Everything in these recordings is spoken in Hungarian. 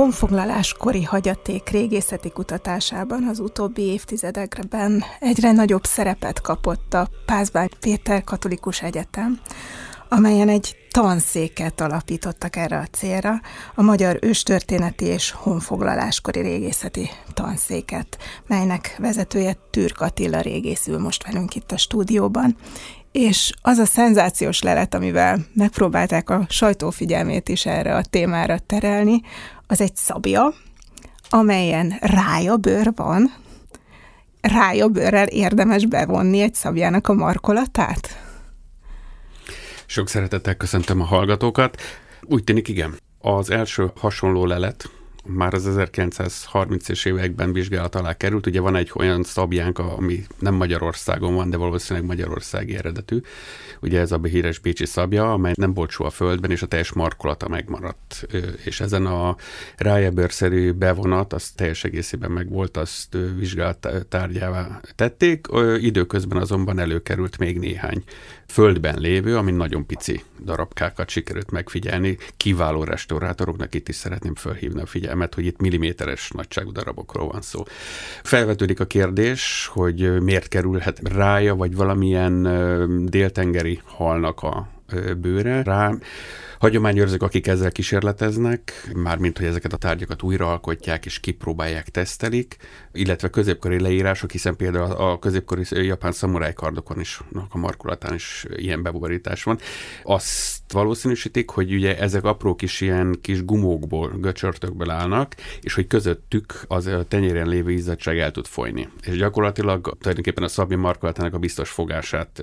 honfoglaláskori hagyaték régészeti kutatásában az utóbbi évtizedekben egyre nagyobb szerepet kapott a Pázbány Péter Katolikus Egyetem, amelyen egy tanszéket alapítottak erre a célra, a Magyar Őstörténeti és Honfoglaláskori Régészeti Tanszéket, melynek vezetője Türk Attila régészül most velünk itt a stúdióban, és az a szenzációs lelet, amivel megpróbálták a sajtófigyelmét is erre a témára terelni, az egy szabja, amelyen rája bőr van, rája bőrrel érdemes bevonni egy szabjának a markolatát? Sok szeretettel köszöntöm a hallgatókat. Úgy tűnik, igen. Az első hasonló lelet, már az 1930-es években vizsgálat alá került. Ugye van egy olyan szabjánk, ami nem Magyarországon van, de valószínűleg magyarországi eredetű. Ugye ez a híres Bécsi szabja, amely nem volt soha a földben, és a teljes markolata megmaradt. És ezen a rájebőrszerű bevonat, az teljes egészében megvolt, azt vizsgált tárgyává tették. Időközben azonban előkerült még néhány földben lévő, ami nagyon pici darabkákat sikerült megfigyelni. Kiváló restaurátoroknak itt is szeretném felhívni a figyelmet, hogy itt milliméteres nagyságú darabokról van szó. Felvetődik a kérdés, hogy miért kerülhet rája, vagy valamilyen déltengeri halnak a bőre rá hagyományőrzők, akik ezzel kísérleteznek, mármint, hogy ezeket a tárgyakat újraalkotják és kipróbálják, tesztelik, illetve középkori leírások, hiszen például a középkori japán szamuráj kardokon is, a markolatán is ilyen beborítás van. Azt valószínűsítik, hogy ugye ezek apró kis ilyen kis gumókból, göcsörtökből állnak, és hogy közöttük az a tenyéren lévő izzadság el tud folyni. És gyakorlatilag tulajdonképpen a szabi markolatának a biztos fogását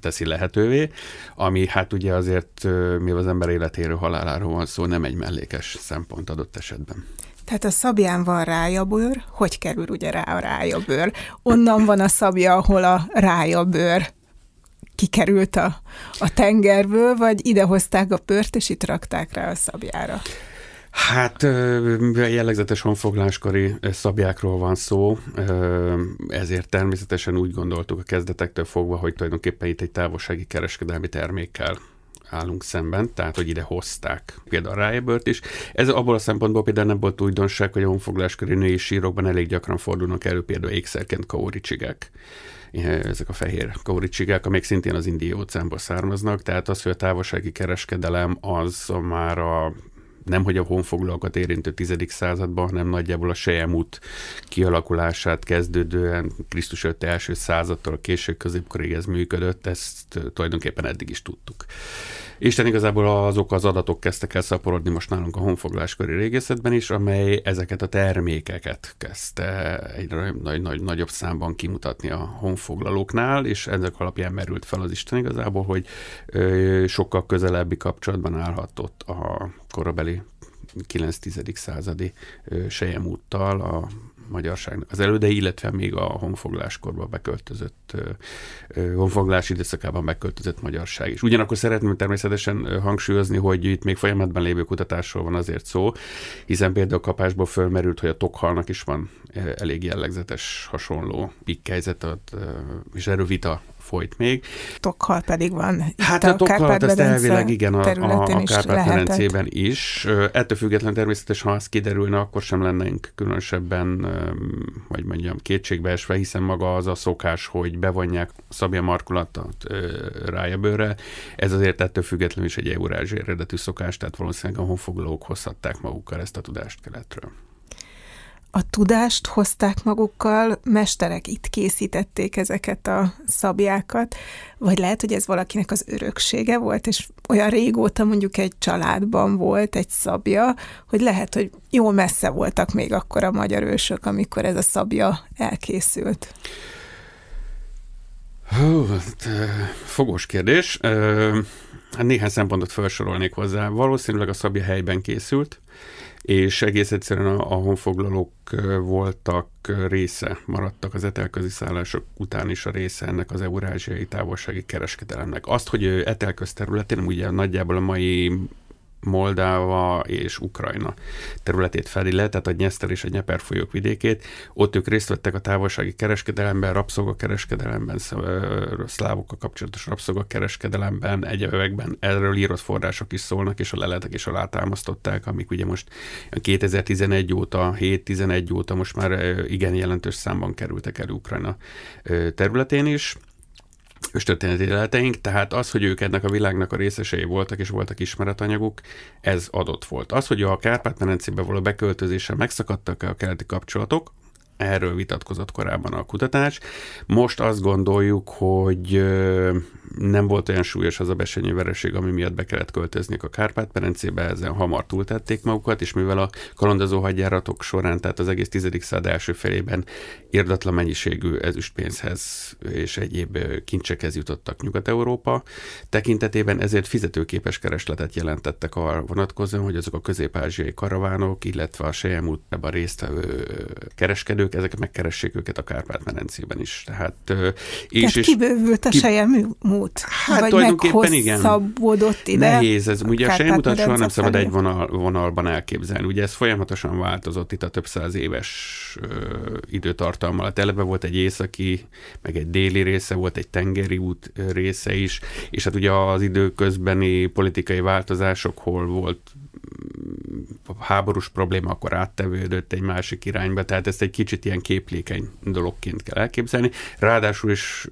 teszi lehetővé, ami hát ugye azért, mivel az ember életéről, haláláról van szó, nem egy mellékes szempont adott esetben. Tehát a szabján van rájabőr, hogy kerül ugye rá a rájabőr? Onnan van a szabja, ahol a rájabőr kikerült a, a tengerből, vagy idehozták a pört, és itt rakták rá a szabjára? Hát jellegzetes honfogláskori szabjákról van szó, ezért természetesen úgy gondoltuk a kezdetektől fogva, hogy tulajdonképpen itt egy távolsági kereskedelmi termékkel állunk szemben, tehát hogy ide hozták például a Rájebört is. Ez abból a szempontból például nem volt újdonság, hogy a honfogláskori női sírokban elég gyakran fordulnak elő például ékszerként kaóricsigek ezek a fehér kauricsigák, amik szintén az Indiai óceánból származnak, tehát az, hogy a távolsági kereskedelem az már a nem hogy a honfoglalókat érintő 10. században, hanem nagyjából a Sejemút kialakulását kezdődően Krisztus 5. első századtól késő középkorig ez működött, ezt tulajdonképpen eddig is tudtuk. Isten igazából azok az adatok kezdtek el szaporodni most nálunk a honfogláskori régészetben is, amely ezeket a termékeket kezdte egy nagy, nagy, nagyobb számban kimutatni a honfoglalóknál, és ezek alapján merült fel az Isten igazából, hogy ö, sokkal közelebbi kapcsolatban állhatott a korabeli 9-10. századi sejemúttal, a magyarságnak az elődei, illetve még a honfoglaláskorba beköltözött, honfoglás időszakában beköltözött magyarság is. Ugyanakkor szeretném természetesen hangsúlyozni, hogy itt még folyamatban lévő kutatásról van azért szó, hiszen például a kapásból fölmerült, hogy a tokhalnak is van elég jellegzetes hasonló pikkelyzet, és erről vita folyt még. Tokhal pedig van. Hát a, a Tokhal, ezt elvileg igen, a, a, a Kárpát-medencében is. Ettől független természetesen, ha az kiderülne, akkor sem lennénk különösebben, vagy mondjam, kétségbeesve, hiszen maga az a szokás, hogy bevonják szabja markulatot rájabőre. Ez azért ettől függetlenül is egy eurázsi eredetű szokás, tehát valószínűleg a honfoglalók hozhatták magukkal ezt a tudást keletről a tudást hozták magukkal, mesterek itt készítették ezeket a szabjákat, vagy lehet, hogy ez valakinek az öröksége volt, és olyan régóta mondjuk egy családban volt egy szabja, hogy lehet, hogy jó messze voltak még akkor a magyar ősök, amikor ez a szabja elkészült. Hú, hát, fogós kérdés. Hát néhány szempontot felsorolnék hozzá. Valószínűleg a szabja helyben készült, és egész egyszerűen a, a honfoglalók voltak része, maradtak az etelközi szállások után is a része ennek az eurázsiai távolsági kereskedelemnek. Azt, hogy etelköz területén, ugye nagyjából a mai Moldáva és Ukrajna területét fedi le, tehát a Nyeszter és a Nyeper folyók vidékét. Ott ők részt vettek a távolsági kereskedelemben, rabszolgakereskedelemben, szlávokkal kapcsolatos rabszolgakereskedelemben, egyebekben. Erről írott források is szólnak, és a leletek is alátámasztották, amik ugye most 2011 óta, 7-11 óta most már igen jelentős számban kerültek el Ukrajna területén is őstörténeti leleteink, tehát az, hogy ők ennek a világnak a részesei voltak, és voltak ismeretanyaguk, ez adott volt. Az, hogy a Kárpát-medencébe való beköltözéssel megszakadtak a keleti kapcsolatok, erről vitatkozott korábban a kutatás. Most azt gondoljuk, hogy nem volt olyan súlyos az a besenyő vereség, ami miatt be kellett költözniük a Kárpát-Perencébe, ezen hamar túltették magukat, és mivel a kalandozó hadjáratok során, tehát az egész tizedik század első felében irdatlan mennyiségű ezüstpénzhez és egyéb kincsekhez jutottak Nyugat-Európa tekintetében, ezért fizetőképes keresletet jelentettek arra vonatkozóan, hogy azok a közép-ázsiai karavánok, illetve a sejemútban résztvevő kereskedők, ezeket megkeressék őket a Kárpát-medencében is. Tehát, és, Tehát és kibővült a ki... sejemút út? Hát Vagy tulajdonképpen igen. ide? Nehéz ez. Ugye a sejmutat soha nem szabad egy vonal, vonalban elképzelni. Ugye ez folyamatosan változott itt a több száz éves ö, időtartalma alatt. Eleve volt egy északi, meg egy déli része, volt egy tengeri út része is, és hát ugye az időközbeni politikai változások, hol volt háborús probléma, akkor áttevődött egy másik irányba, tehát ezt egy kicsit ilyen képlékeny dologként kell elképzelni. Ráadásul is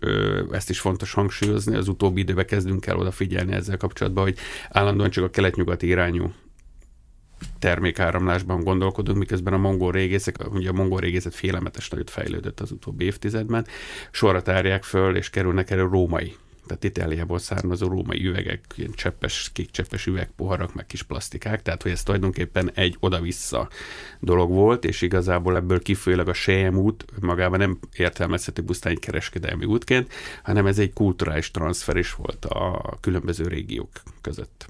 ezt is fontos hangsúlyozni, az utóbbi időben kezdünk el odafigyelni ezzel kapcsolatban, hogy állandóan csak a kelet-nyugati irányú termékáramlásban gondolkodunk, miközben a mongol régészek, ugye a mongol régészet félelmetes nagyot fejlődött az utóbbi évtizedben, sorra tárják föl, és kerülnek elő római tehát Itáliából származó római üvegek, ilyen cseppes, kék cseppes üvegpoharak, meg kis plastikák, tehát hogy ez tulajdonképpen egy oda-vissza dolog volt, és igazából ebből kifolyólag a Sejem út magában nem értelmezhető pusztán egy kereskedelmi útként, hanem ez egy kulturális transfer is volt a különböző régiók között.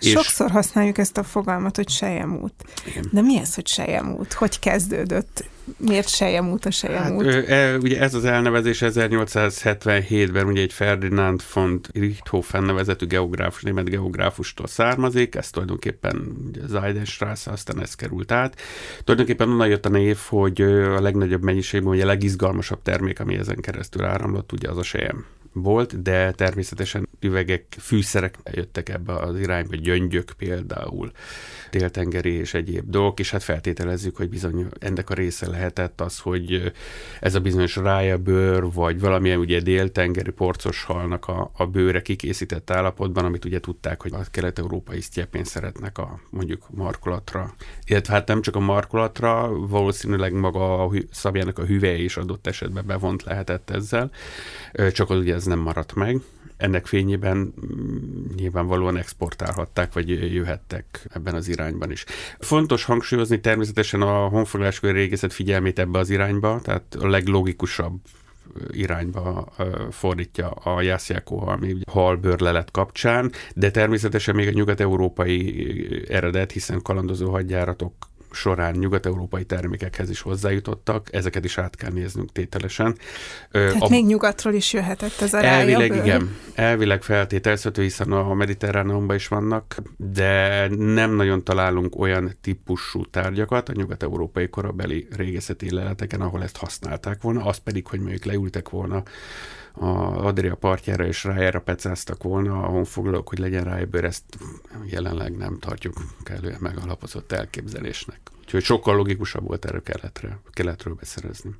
Sokszor és... használjuk ezt a fogalmat, hogy sejemút. Igen. De mi ez, hogy sejemút? Hogy kezdődött? Miért sejemút a sejemút? Hát, e, ugye ez az elnevezés 1877-ben ugye egy Ferdinand von Richthofen nevezetű geográfus, német geográfustól származik, ez tulajdonképpen Zeidenstrasse, aztán ez került át. Tulajdonképpen onnan jött a név, hogy a legnagyobb mennyiségben, ugye a legizgalmasabb termék, ami ezen keresztül áramlott, ugye az a sejem volt, de természetesen üvegek, fűszerek jöttek ebbe az irányba, gyöngyök például, déltengeri és egyéb dolgok, és hát feltételezzük, hogy bizony ennek a része lehetett az, hogy ez a bizonyos rájabőr, vagy valamilyen ugye déltengeri porcos halnak a, a bőre kikészített állapotban, amit ugye tudták, hogy a kelet-európai sztyepén szeretnek a mondjuk markolatra, illetve hát nem csak a markolatra, valószínűleg maga a szabjának a hüveje is adott esetben bevont lehetett ezzel, csak az ugye ez nem maradt meg. Ennek fényében mm, nyilvánvalóan exportálhatták, vagy jöhettek ebben az irányban is. Fontos hangsúlyozni természetesen a honfoglaláskori régészet figyelmét ebbe az irányba, tehát a leglogikusabb irányba fordítja a Jászjákó halmi halbőrlelet kapcsán, de természetesen még a nyugat-európai eredet, hiszen kalandozó hadjáratok során nyugat-európai termékekhez is hozzájutottak, ezeket is át kell néznünk tételesen. Tehát a, még nyugatról is jöhetett ez a Elvileg rájaből. igen, elvileg feltételezhető, hiszen a mediterráneumban is vannak, de nem nagyon találunk olyan típusú tárgyakat a nyugat-európai korabeli régészeti leleteken, ahol ezt használták volna, az pedig, hogy mondjuk leültek volna a Adria partjára és rájára pecáztak volna a honfoglalók, hogy legyen rájébőr, ezt jelenleg nem tartjuk kellően megalapozott elképzelésnek. Úgyhogy sokkal logikusabb volt erről keletre, keletről beszerezni.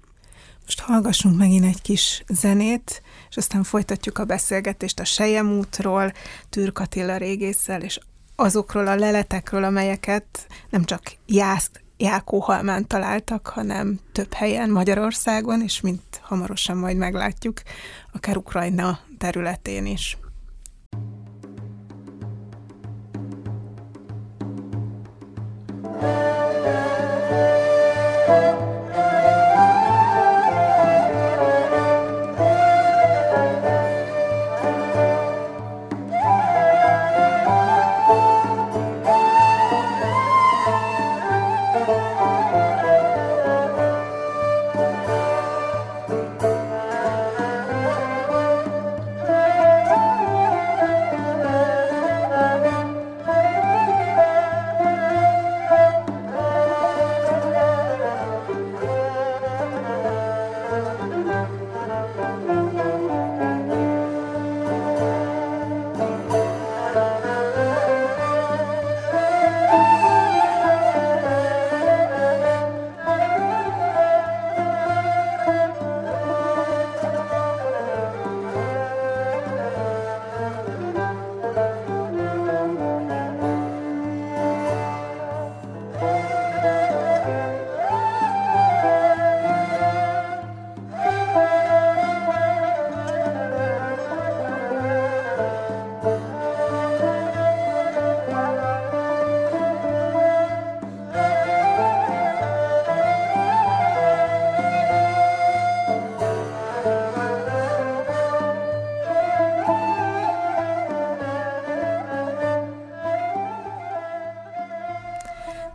Most hallgassunk megint egy kis zenét, és aztán folytatjuk a beszélgetést a Sejem útról, Türk Attila régésszel, és azokról a leletekről, amelyeket nem csak Jász, Jákóhalmán találtak, hanem több helyen Magyarországon, és mint hamarosan majd meglátjuk, akár Ukrajna területén is.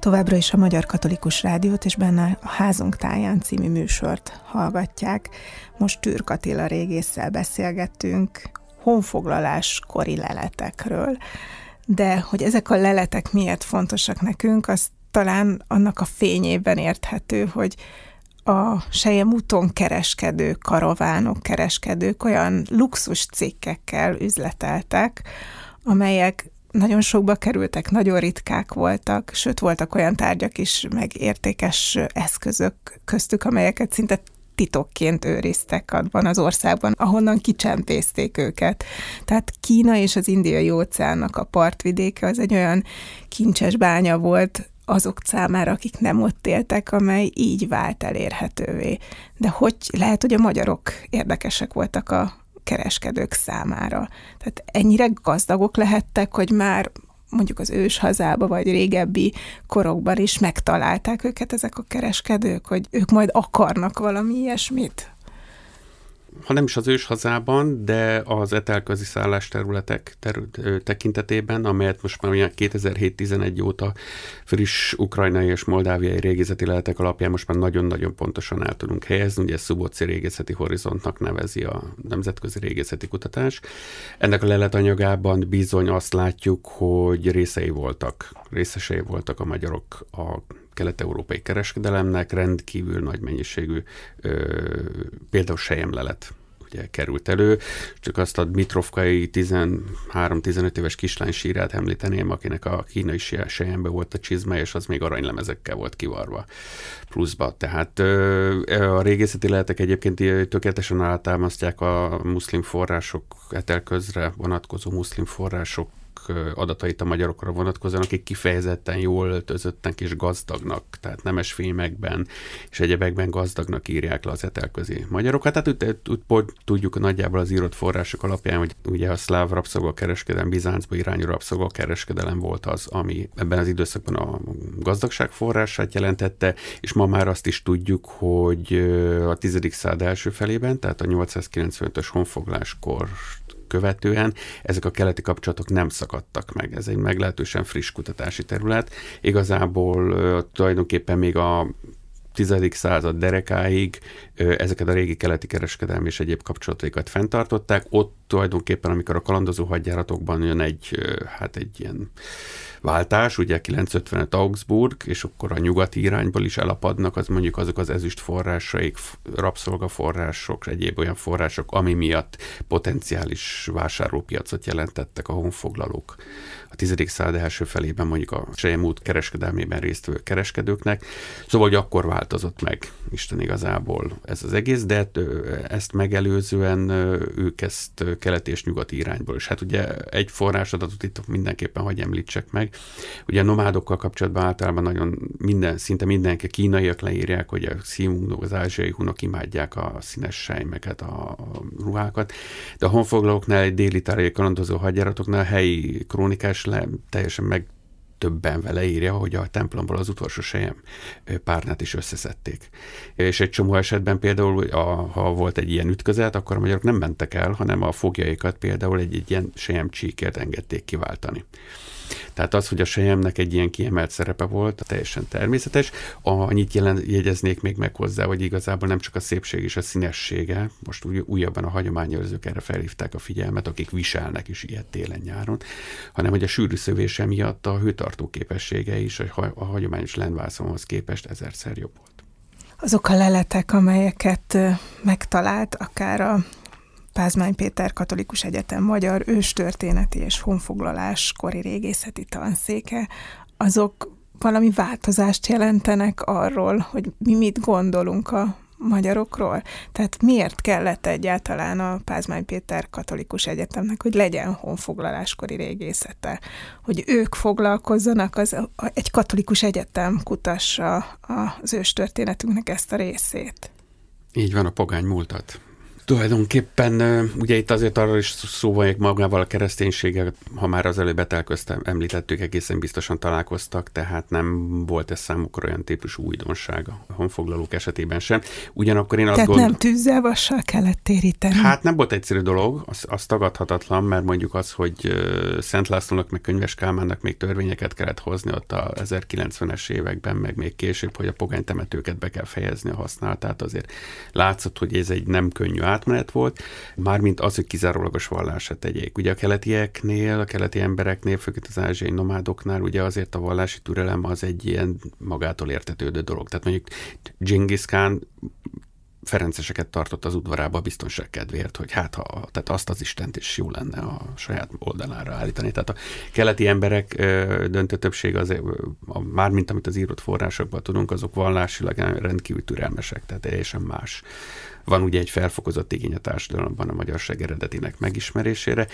Továbbra is a Magyar Katolikus Rádiót és benne a Házunk táján című műsort hallgatják. Most Türk Attila régésszel beszélgettünk honfoglalás kori leletekről. De hogy ezek a leletek miért fontosak nekünk, az talán annak a fényében érthető, hogy a Sejem úton kereskedő karavánok, kereskedők olyan luxus cikkekkel üzleteltek, amelyek nagyon sokba kerültek, nagyon ritkák voltak, sőt voltak olyan tárgyak is, meg értékes eszközök köztük, amelyeket szinte titokként őriztek abban az országban, ahonnan kicsempészték őket. Tehát Kína és az indiai óceánnak a partvidéke az egy olyan kincses bánya volt, azok számára, akik nem ott éltek, amely így vált elérhetővé. De hogy lehet, hogy a magyarok érdekesek voltak a kereskedők számára. Tehát ennyire gazdagok lehettek, hogy már mondjuk az ős hazába, vagy régebbi korokban is megtalálták őket ezek a kereskedők, hogy ők majd akarnak valami ilyesmit? Ha nem is az ős hazában, de az etelközi szállásterületek terü- tekintetében, amelyet most már olyan 2007-11 óta friss ukrajnai és moldáviai régészeti leletek alapján most már nagyon-nagyon pontosan el tudunk helyezni, ugye Szubóci régészeti horizontnak nevezi a Nemzetközi Régészeti Kutatás. Ennek a leletanyagában bizony azt látjuk, hogy részei voltak, részesei voltak a magyarok a kelet-európai kereskedelemnek rendkívül nagy mennyiségű ö, például sejemlelet ugye került elő, csak azt a Mitrovkai 13-15 éves kislány sírát említeném, akinek a kínai sejembe volt a csizme, és az még aranylemezekkel volt kivarva pluszba. Tehát a régészeti lehetek egyébként tökéletesen átámasztják a muszlim források, etelközre vonatkozó muszlim források adatait a magyarokra vonatkozóan, akik kifejezetten jól öltözöttek és gazdagnak, tehát nemes fémekben és egyebekben gazdagnak írják le az etelközi magyarokat. Tehát úgy, úgy tudjuk nagyjából az írott források alapján, hogy ugye a szláv rabszolgakereskedelem, Bizáncba irányú rabszolgakereskedelem volt az, ami ebben az időszakban a gazdagság forrását jelentette, és ma már azt is tudjuk, hogy a 10. század első felében, tehát a 895-ös honfogláskor követően ezek a keleti kapcsolatok nem szakadtak meg. Ez egy meglehetősen friss kutatási terület. Igazából tulajdonképpen még a 10. század derekáig ezeket a régi keleti kereskedelmi és egyéb kapcsolataikat fenntartották. Ott tulajdonképpen, amikor a kalandozó hadjáratokban jön egy, hát egy ilyen váltás, ugye 955 Augsburg, és akkor a nyugati irányból is elapadnak, az mondjuk azok az ezüst forrásaik, rabszolgaforrások, egyéb olyan források, ami miatt potenciális vásárlópiacot jelentettek a honfoglalók a 10. század első felében mondjuk a Sejem út kereskedelmében résztvevő kereskedőknek. Szóval, hogy akkor változott meg Isten igazából ez az egész, de ezt megelőzően ők ezt keleti és nyugati irányból is. Hát ugye egy forrásadatot itt mindenképpen hagy említsek meg. Ugye a nomádokkal kapcsolatban általában nagyon minden, szinte mindenki, kínaiak leírják, hogy a színhunok, az ázsiai hunok imádják a színes sejmeket, a ruhákat, de a honfoglalóknál, egy déli tárai kalandozó hadjáratoknál a helyi krónikás le, teljesen meg többen vele írja, hogy a templomból az utolsó sejem párnát is összeszedték. És egy csomó esetben például, a, ha volt egy ilyen ütközet, akkor a magyarok nem mentek el, hanem a fogjaikat például egy, egy ilyen sejem csíkért engedték kiváltani. Tehát az, hogy a sejemnek egy ilyen kiemelt szerepe volt, teljesen természetes. Annyit jelen, jegyeznék még meg hozzá, hogy igazából nem csak a szépség és a színessége, most új, újabban a hagyományőrzők erre felhívták a figyelmet, akik viselnek is ilyet télen-nyáron, hanem hogy a sűrű szövése miatt a hőtartó képessége is a, a hagyományos lendvászonhoz képest ezerszer jobb volt azok a leletek, amelyeket megtalált akár a Pázmány Péter Katolikus Egyetem Magyar Őstörténeti és Honfoglalás kori régészeti tanszéke, azok valami változást jelentenek arról, hogy mi mit gondolunk a magyarokról? Tehát miért kellett egyáltalán a Pázmány Péter Katolikus Egyetemnek, hogy legyen honfoglaláskori régészete? Hogy ők foglalkozzanak, az, egy katolikus egyetem kutassa az őstörténetünknek ezt a részét? Így van, a pogány múltat Tulajdonképpen ugye itt azért arra is szó van magával a kereszténységgel, ha már az előbb betelköztem, említettük, egészen biztosan találkoztak, tehát nem volt ez számukra olyan típusú újdonság a honfoglalók esetében sem. Ugyanakkor én azt Tehát gond... nem tűzzel, vassal kellett téríteni. Hát nem volt egyszerű dolog, az, az tagadhatatlan, mert mondjuk az, hogy Szent Lászlónak, meg Könyves Kálmánnak még törvényeket kellett hozni ott a 1090-es években, meg még később, hogy a pogány temetőket be kell fejezni a használatát, azért látszott, hogy ez egy nem könnyű átmenet volt, mármint az, hogy kizárólagos vallásra tegyék. Ugye a keletieknél, a keleti embereknél, főként az ázsiai nomádoknál, ugye azért a vallási türelem az egy ilyen magától értetődő dolog. Tehát mondjuk Genghis Khan Ferenceseket tartott az udvarába a biztonság kedvéért, hogy hát ha, tehát azt az Istent is jó lenne a saját oldalára állítani. Tehát a keleti emberek döntő többség az, mármint amit az írott forrásokban tudunk, azok vallásilag rendkívül türelmesek, tehát teljesen más van ugye egy felfokozott igény a társadalomban a magyarság eredetének megismerésére.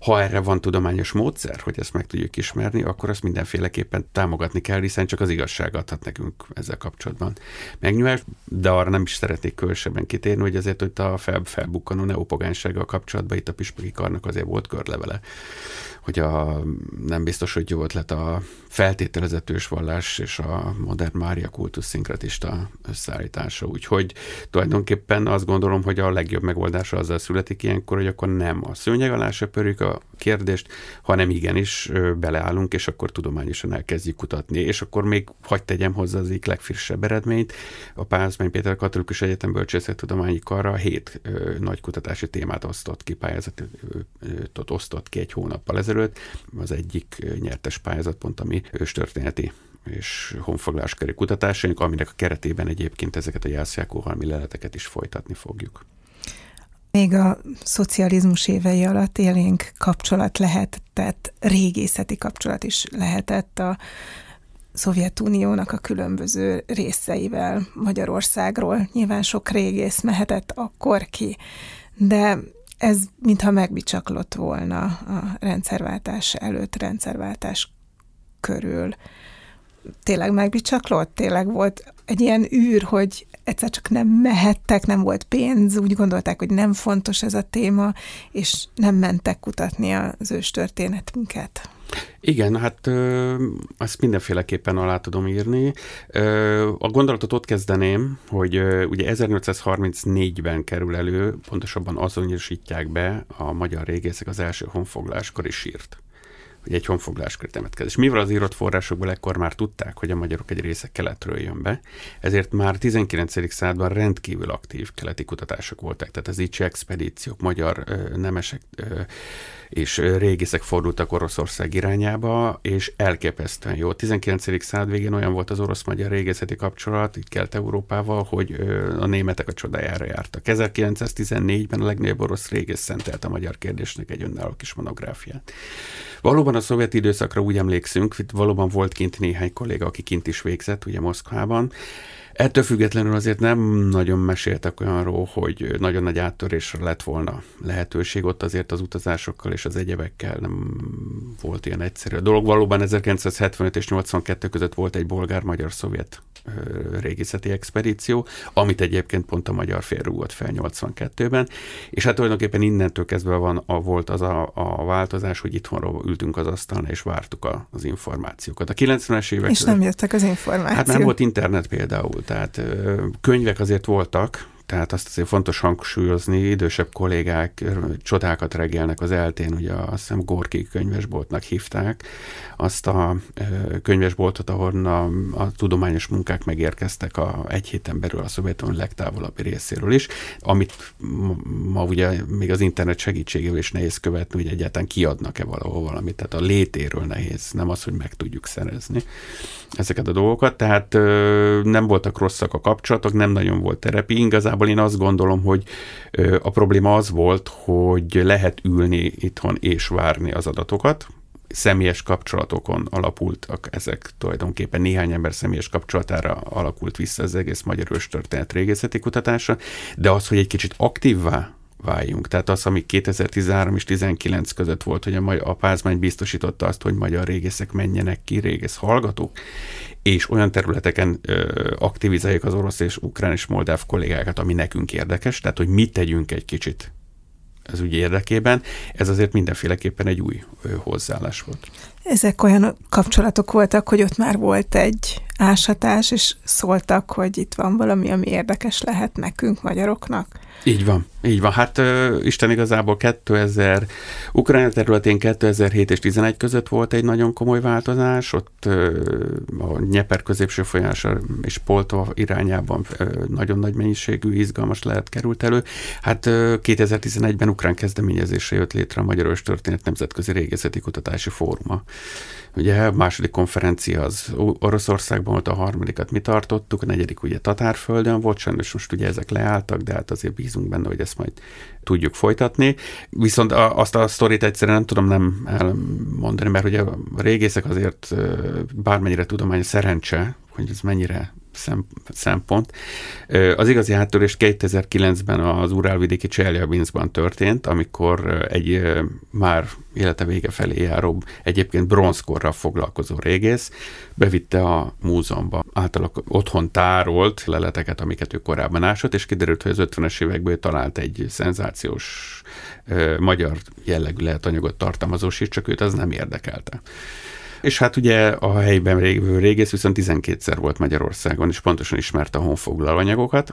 Ha erre van tudományos módszer, hogy ezt meg tudjuk ismerni, akkor azt mindenféleképpen támogatni kell, hiszen csak az igazság adhat nekünk ezzel kapcsolatban megnyugást, de arra nem is szeretnék különösebben kitérni, hogy azért, hogy a fel, felbukkanó neopogánysággal kapcsolatban itt a Pispaki Karnak azért volt körlevele hogy a, nem biztos, hogy jó ötlet a feltételezett ősvallás és a modern Mária kultusz szinkretista összeállítása. Úgyhogy tulajdonképpen azt gondolom, hogy a legjobb megoldása azzal születik ilyenkor, hogy akkor nem a szőnyeg alá söpörjük a kérdést, hanem igenis beleállunk, és akkor tudományosan elkezdjük kutatni. És akkor még hagyd tegyem hozzá az egyik legfrissebb eredményt. A Pázmány Péter Katolikus Egyetem Bölcsészettudományi Karra hét ö, nagy kutatási témát osztott ki, pályázatot osztott ki egy hónappal ezelőtt. Az egyik nyertes pályázat pont a mi őstörténeti és honfoglaláskörű kutatásaink, aminek a keretében egyébként ezeket a jászjákóhalmi leleteket is folytatni fogjuk. Még a szocializmus évei alatt élénk kapcsolat lehetett, régészeti kapcsolat is lehetett a Szovjetuniónak a különböző részeivel Magyarországról. Nyilván sok régész mehetett akkor ki, de ez mintha megbicsaklott volna a rendszerváltás előtt, rendszerváltás körül. Tényleg megbicsaklott? Tényleg volt egy ilyen űr, hogy egyszer csak nem mehettek, nem volt pénz, úgy gondolták, hogy nem fontos ez a téma, és nem mentek kutatni az ős történetünket. Igen, hát ö, ezt mindenféleképpen alá tudom írni. Ö, a gondolatot ott kezdeném, hogy ö, ugye 1834-ben kerül elő, pontosabban azonosítják be a magyar régészek az első honfogláskori sírt hogy egy honfoglaláskör temetkezés. Mivel az írott forrásokból ekkor már tudták, hogy a magyarok egy része keletről jön be, ezért már 19. században rendkívül aktív keleti kutatások voltak. Tehát az Icsi expedíciók, magyar ö, nemesek ö, és régészek fordultak Oroszország irányába, és elképesztően jó. A 19. század végén olyan volt az orosz-magyar régészeti kapcsolat itt Kelet-Európával, hogy a németek a csodájára jártak. 1914-ben a legnagyobb orosz régész szentelt a magyar kérdésnek egy önálló kis monográfiát. Valóban a szovjet időszakra úgy emlékszünk, itt valóban volt kint néhány kolléga, aki kint is végzett, ugye Moszkvában, Ettől függetlenül azért nem nagyon meséltek olyanról, hogy nagyon nagy áttörésre lett volna lehetőség. Ott azért az utazásokkal és az egyebekkel nem volt ilyen egyszerű. A dolog valóban 1975 és 82 között volt egy bolgár-magyar-szovjet régészeti expedíció, amit egyébként pont a magyar fél rúgott fel 82-ben, és hát tulajdonképpen innentől kezdve van, a, volt az a, a változás, hogy itthonról ültünk az asztalon, és vártuk a, az információkat. A 90-es évek... És nem jöttek az információk. Hát nem volt internet például, tehát könyvek azért voltak, tehát azt azért fontos hangsúlyozni, idősebb kollégák csodákat regélnek az eltén, ugye azt hiszem Gorki könyvesboltnak hívták, azt a könyvesboltot, ahol a, a tudományos munkák megérkeztek a egy héten belül a Szovjetunió legtávolabbi részéről is, amit ma ugye még az internet segítségével is nehéz követni, hogy egyáltalán kiadnak-e valahol valamit, tehát a létéről nehéz, nem az, hogy meg tudjuk szerezni ezeket a dolgokat, tehát nem voltak rosszak a kapcsolatok, nem nagyon volt terepi, igazából én azt gondolom, hogy a probléma az volt, hogy lehet ülni itthon és várni az adatokat, személyes kapcsolatokon alapultak ezek tulajdonképpen. Néhány ember személyes kapcsolatára alakult vissza az egész magyar történet régészeti kutatása, de az, hogy egy kicsit aktívvá váljunk. Tehát az, ami 2013 és 19 között volt, hogy a, a pázmány biztosította azt, hogy magyar régészek menjenek ki, régész hallgatók, és olyan területeken ö, aktivizáljuk az orosz és ukrán és moldáv kollégákat, ami nekünk érdekes, tehát hogy mit tegyünk egy kicsit az ügy érdekében, ez azért mindenféleképpen egy új hozzáállás volt. Ezek olyan kapcsolatok voltak, hogy ott már volt egy ásatás, és szóltak, hogy itt van valami, ami érdekes lehet nekünk, magyaroknak? Így van, így van. Hát uh, Isten igazából 2000, Ukrajna területén 2007 és 11 között volt egy nagyon komoly változás, ott uh, a Nyeper középső folyása és Poltova irányában uh, nagyon nagy mennyiségű izgalmas lehet került elő. Hát uh, 2011-ben ukrán kezdeményezésre jött létre a Magyarország Történet Nemzetközi Régészeti Kutatási Fóruma. Ugye a második konferencia az Oroszországban volt, a harmadikat mi tartottuk, a negyedik ugye Tatárföldön volt, sajnos most ugye ezek leálltak, de hát azért bízunk benne, hogy ezt majd tudjuk folytatni. Viszont azt a sztorit egyszerűen nem tudom nem elmondani, mert ugye a régészek azért bármennyire tudomány szerencse, hogy ez mennyire szempont. Az igazi áttörés 2009-ben az Urálvidéki Cseljabinszban történt, amikor egy már élete vége felé járó, egyébként bronzkorral foglalkozó régész bevitte a múzeumba általak otthon tárolt leleteket, amiket ő korábban ásott, és kiderült, hogy az 50-es évekből talált egy szenzációs magyar jellegű lehetanyagot tartalmazó sírt, csak őt az nem érdekelte. És hát ugye a helyben lévő régész viszont 12-szer volt Magyarországon, és pontosan ismerte a honfoglaló anyagokat,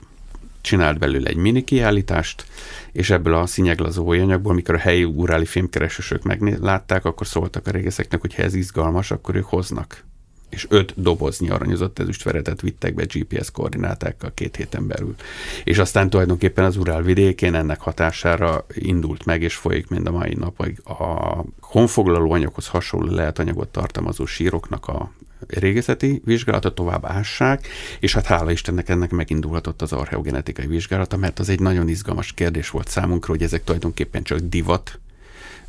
csinált belőle egy mini kiállítást, és ebből a színyeglazó anyagból, mikor a helyi uráli filmkeresősök meglátták, akkor szóltak a régészeknek, hogy ha ez izgalmas, akkor ők hoznak és öt doboznyi aranyozott ezüstveretet vittek be GPS koordinátákkal két héten belül. És aztán tulajdonképpen az Urál vidékén ennek hatására indult meg, és folyik mind a mai napig a honfoglaló anyaghoz hasonló lehetanyagot tartalmazó síroknak a régészeti vizsgálata tovább ássák, és hát hála Istennek ennek megindulhatott az archeogenetikai vizsgálata, mert az egy nagyon izgalmas kérdés volt számunkra, hogy ezek tulajdonképpen csak divat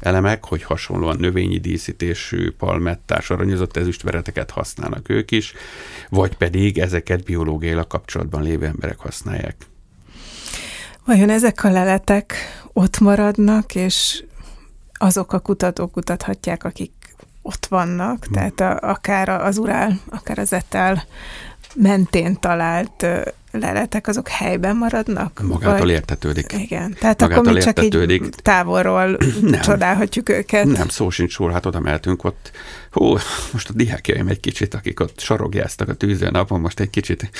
elemek, hogy hasonlóan növényi díszítésű, palmettás, aranyozott ezüstvereteket használnak ők is, vagy pedig ezeket biológiailag kapcsolatban lévő emberek használják. Vajon ezek a leletek ott maradnak, és azok a kutatók kutathatják, akik ott vannak, hmm. tehát a, akár az Urál, akár az Etel mentén talált leletek, azok helyben maradnak? Magától vagy? értetődik. Igen, tehát Magától akkor mi csak értetődik. így távolról nem, csodálhatjuk őket. Nem, szó sincs róla, hát oda mehetünk ott. Hú, most a diákjaim egy kicsit, akik ott sarogjáztak a tűző napon, most egy kicsit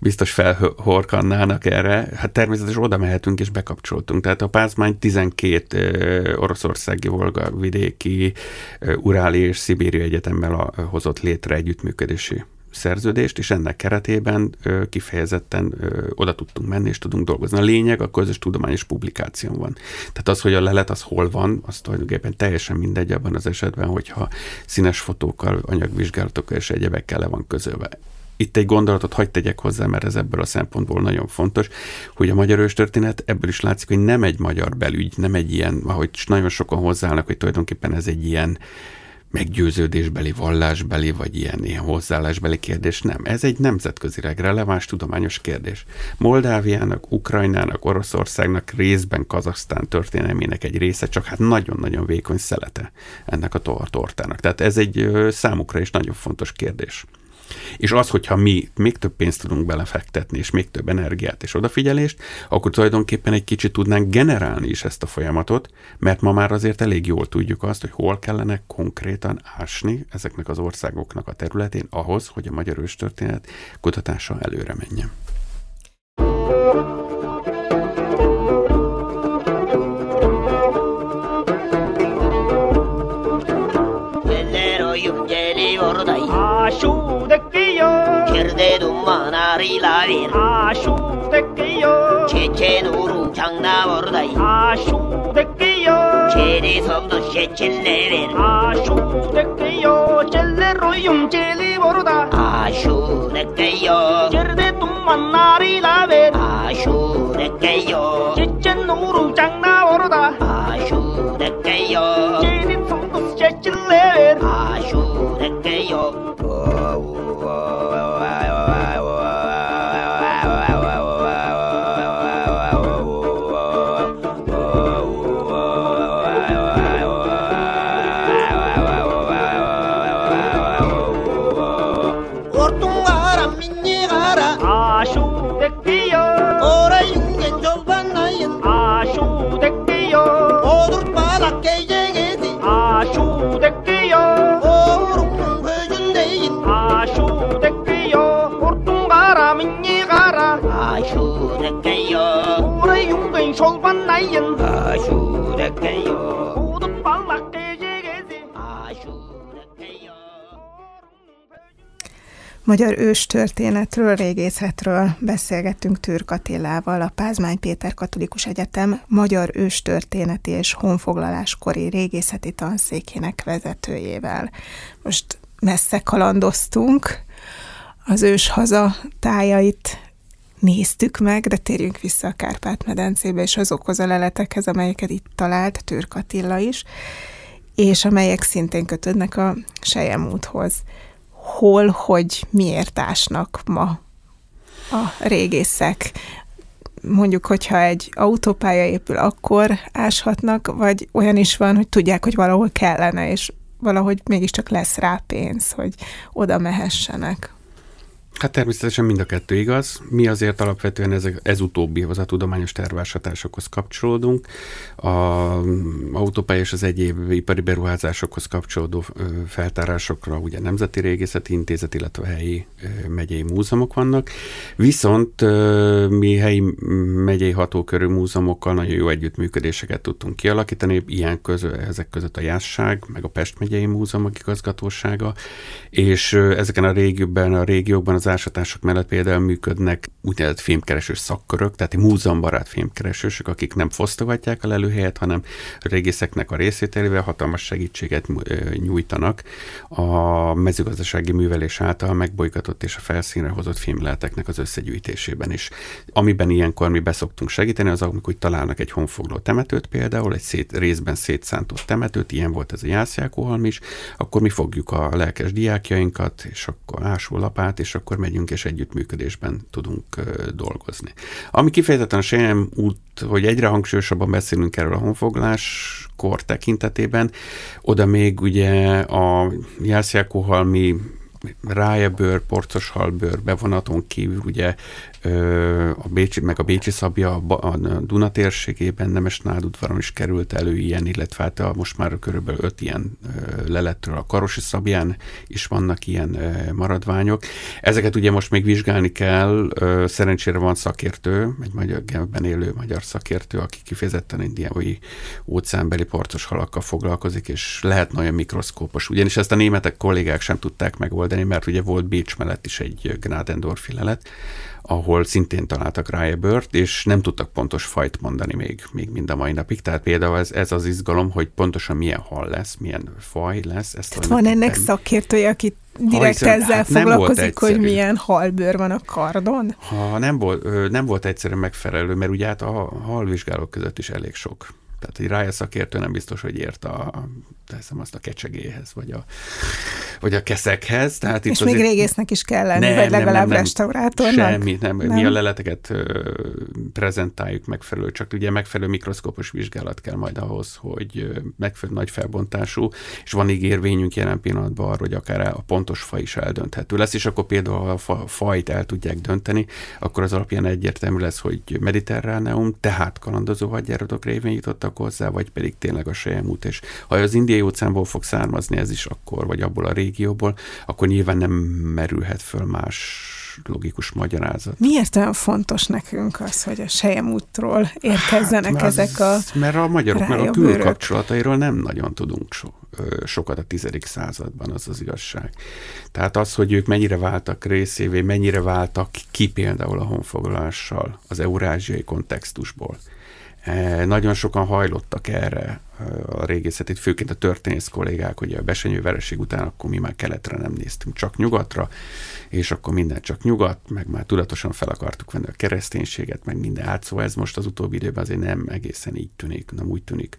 biztos felhorkannának erre. Hát természetesen oda mehetünk és bekapcsoltunk. Tehát a Pázmány 12 oroszországi, volga vidéki, uráli és szibéri egyetemmel hozott létre együttműködési szerződést, és ennek keretében kifejezetten oda tudtunk menni, és tudunk dolgozni. A lényeg a közös tudományos publikáción van. Tehát az, hogy a lelet az hol van, az tulajdonképpen teljesen mindegy abban az esetben, hogyha színes fotókkal, anyagvizsgálatokkal és egyebekkel le van közölve itt egy gondolatot hagyd tegyek hozzá, mert ez ebből a szempontból nagyon fontos, hogy a magyar történet ebből is látszik, hogy nem egy magyar belügy, nem egy ilyen, ahogy nagyon sokan hozzáállnak, hogy tulajdonképpen ez egy ilyen meggyőződésbeli, vallásbeli, vagy ilyen, ilyen hozzáállásbeli kérdés, nem. Ez egy nemzetközileg releváns tudományos kérdés. Moldáviának, Ukrajnának, Oroszországnak, részben Kazasztán történelmének egy része, csak hát nagyon-nagyon vékony szelete ennek a tortának. Tehát ez egy számukra is nagyon fontos kérdés. És az, hogyha mi még több pénzt tudunk belefektetni, és még több energiát és odafigyelést, akkor tulajdonképpen egy kicsit tudnánk generálni is ezt a folyamatot, mert ma már azért elég jól tudjuk azt, hogy hol kellene konkrétan ásni ezeknek az országoknak a területén ahhoz, hogy a magyar őstörténet kutatása előre menjen. 아쇼데끼요 길대도만 아리라일 아쇼데끼요 제체노루 장나버르다이 아쇼데끼요 제리섬도 셰칠레벨 아쇼데끼요 젤레로용 젤리버르다 아쇼데끼요 길대도만 아리라벨 아쇼데끼요 제체노루 장나버르다 아쇼데끼요 제리섬도 셰칠레벨 아쇼데끼요 Magyar őstörténetről, régészetről beszélgettünk Türk Attilával, a Pázmány Péter Katolikus Egyetem Magyar őstörténeti és honfoglaláskori régészeti tanszékének vezetőjével. Most messze kalandoztunk, az ős haza tájait néztük meg, de térjünk vissza a Kárpát-medencébe és azokhoz a leletekhez, amelyeket itt talált Türk Attila is, és amelyek szintén kötődnek a Sejem úthoz hol, hogy miért ásnak ma a régészek. Mondjuk, hogyha egy autópálya épül, akkor áshatnak, vagy olyan is van, hogy tudják, hogy valahol kellene, és valahogy mégiscsak lesz rá pénz, hogy oda mehessenek. Hát természetesen mind a kettő igaz. Mi azért alapvetően ezek, ez utóbbihoz, a tudományos tervásatásokhoz kapcsolódunk. A autópálya és az egyéb ipari beruházásokhoz kapcsolódó feltárásokra ugye Nemzeti Régészeti Intézet, illetve helyi megyei múzeumok vannak. Viszont mi helyi megyei hatókörű múzeumokkal nagyon jó együttműködéseket tudtunk kialakítani, ilyen közö, ezek között a Jásság, meg a Pest megyei múzeumok igazgatósága, és ezeken a régiókban, a régiókban az az ásatások mellett például működnek úgynevezett fémkeresős szakkörök, tehát múzeumbarát fémkeresősök, akik nem fosztogatják a lelőhelyet, hanem a régészeknek a részvételével hatalmas segítséget nyújtanak a mezőgazdasági művelés által megbolygatott és a felszínre hozott fémleleteknek az összegyűjtésében is. Amiben ilyenkor mi beszoktunk segíteni, az amikor találnak egy honfogló temetőt például, egy szét, részben szétszántott temetőt, ilyen volt ez a Jászjákóhalm is, akkor mi fogjuk a lelkes diákjainkat, és akkor ásó lapát, és akkor akkor megyünk és együttműködésben tudunk dolgozni. Ami kifejezetten a Sejem út, hogy egyre hangsúlyosabban beszélünk erről a honfoglás kor tekintetében, oda még ugye a Jászjákóhalmi rájebőr, porcos halbőr bevonaton kívül ugye a Bécsi, meg a Bécsi Szabja a Duna térségében, Nemes Nádudvaron is került elő ilyen, illetve hát a, most már körülbelül öt ilyen leletről a Karosi Szabján is vannak ilyen maradványok. Ezeket ugye most még vizsgálni kell, szerencsére van szakértő, egy magyar genben élő magyar szakértő, aki kifejezetten indiai óceánbeli porcos halakkal foglalkozik, és lehet olyan mikroszkópos. Ugyanis ezt a németek kollégák sem tudták megoldani, mert ugye volt Bécs mellett is egy Gnadendorfi lelet, ahol szintén találtak rájebört, és nem tudtak pontos fajt mondani még, még mind a mai napig. Tehát például ez, ez az izgalom, hogy pontosan milyen hal lesz, milyen faj lesz. Ezt Tehát van ennek szakértője, aki direkt ha, ezzel hát foglalkozik, hogy milyen halbőr van a kardon? Ha nem volt, nem volt egyszerűen megfelelő, mert ugye hát a halvizsgálók között is elég sok tehát egy rája szakértő nem biztos, hogy ért a, teszem azt a kecsegéhez, vagy a, vagy a keszekhez. Tehát itt És még régésznek is kell lenni, nem, vagy legalább nem, nem, restaurátornak? Semmi, nem. nem. Mi a leleteket ö, prezentáljuk megfelelő, csak ugye megfelelő mikroszkópos vizsgálat kell majd ahhoz, hogy megfelelő nagy felbontású, és van ígérvényünk jelen pillanatban arra, hogy akár a pontos faj is eldönthető lesz, és akkor például ha a fajt el tudják dönteni, akkor az alapján egyértelmű lesz, hogy mediterráneum, tehát kalandozó hadjáratok révén jutottak hozzá, vagy pedig tényleg a sejemút. És ha az indiai óceánból fog származni ez is akkor, vagy abból a régióból, akkor nyilván nem merülhet föl más logikus magyarázat. Miért olyan fontos nekünk az, hogy a sejemútról érkezzenek hát, ezek a Mert a magyarok meg a külkapcsolatairól nem nagyon tudunk so, sokat a tizedik században, az az igazság. Tehát az, hogy ők mennyire váltak részévé, mennyire váltak ki például a honfoglalással az eurázsiai kontextusból. Eh, nagyon sokan hajlottak erre a régészet, főként a történész kollégák, hogy a besenyő vereség után akkor mi már keletre nem néztünk, csak nyugatra, és akkor minden csak nyugat, meg már tudatosan fel akartuk venni a kereszténységet, meg minden át, szóval ez most az utóbbi időben azért nem egészen így tűnik, nem úgy tűnik.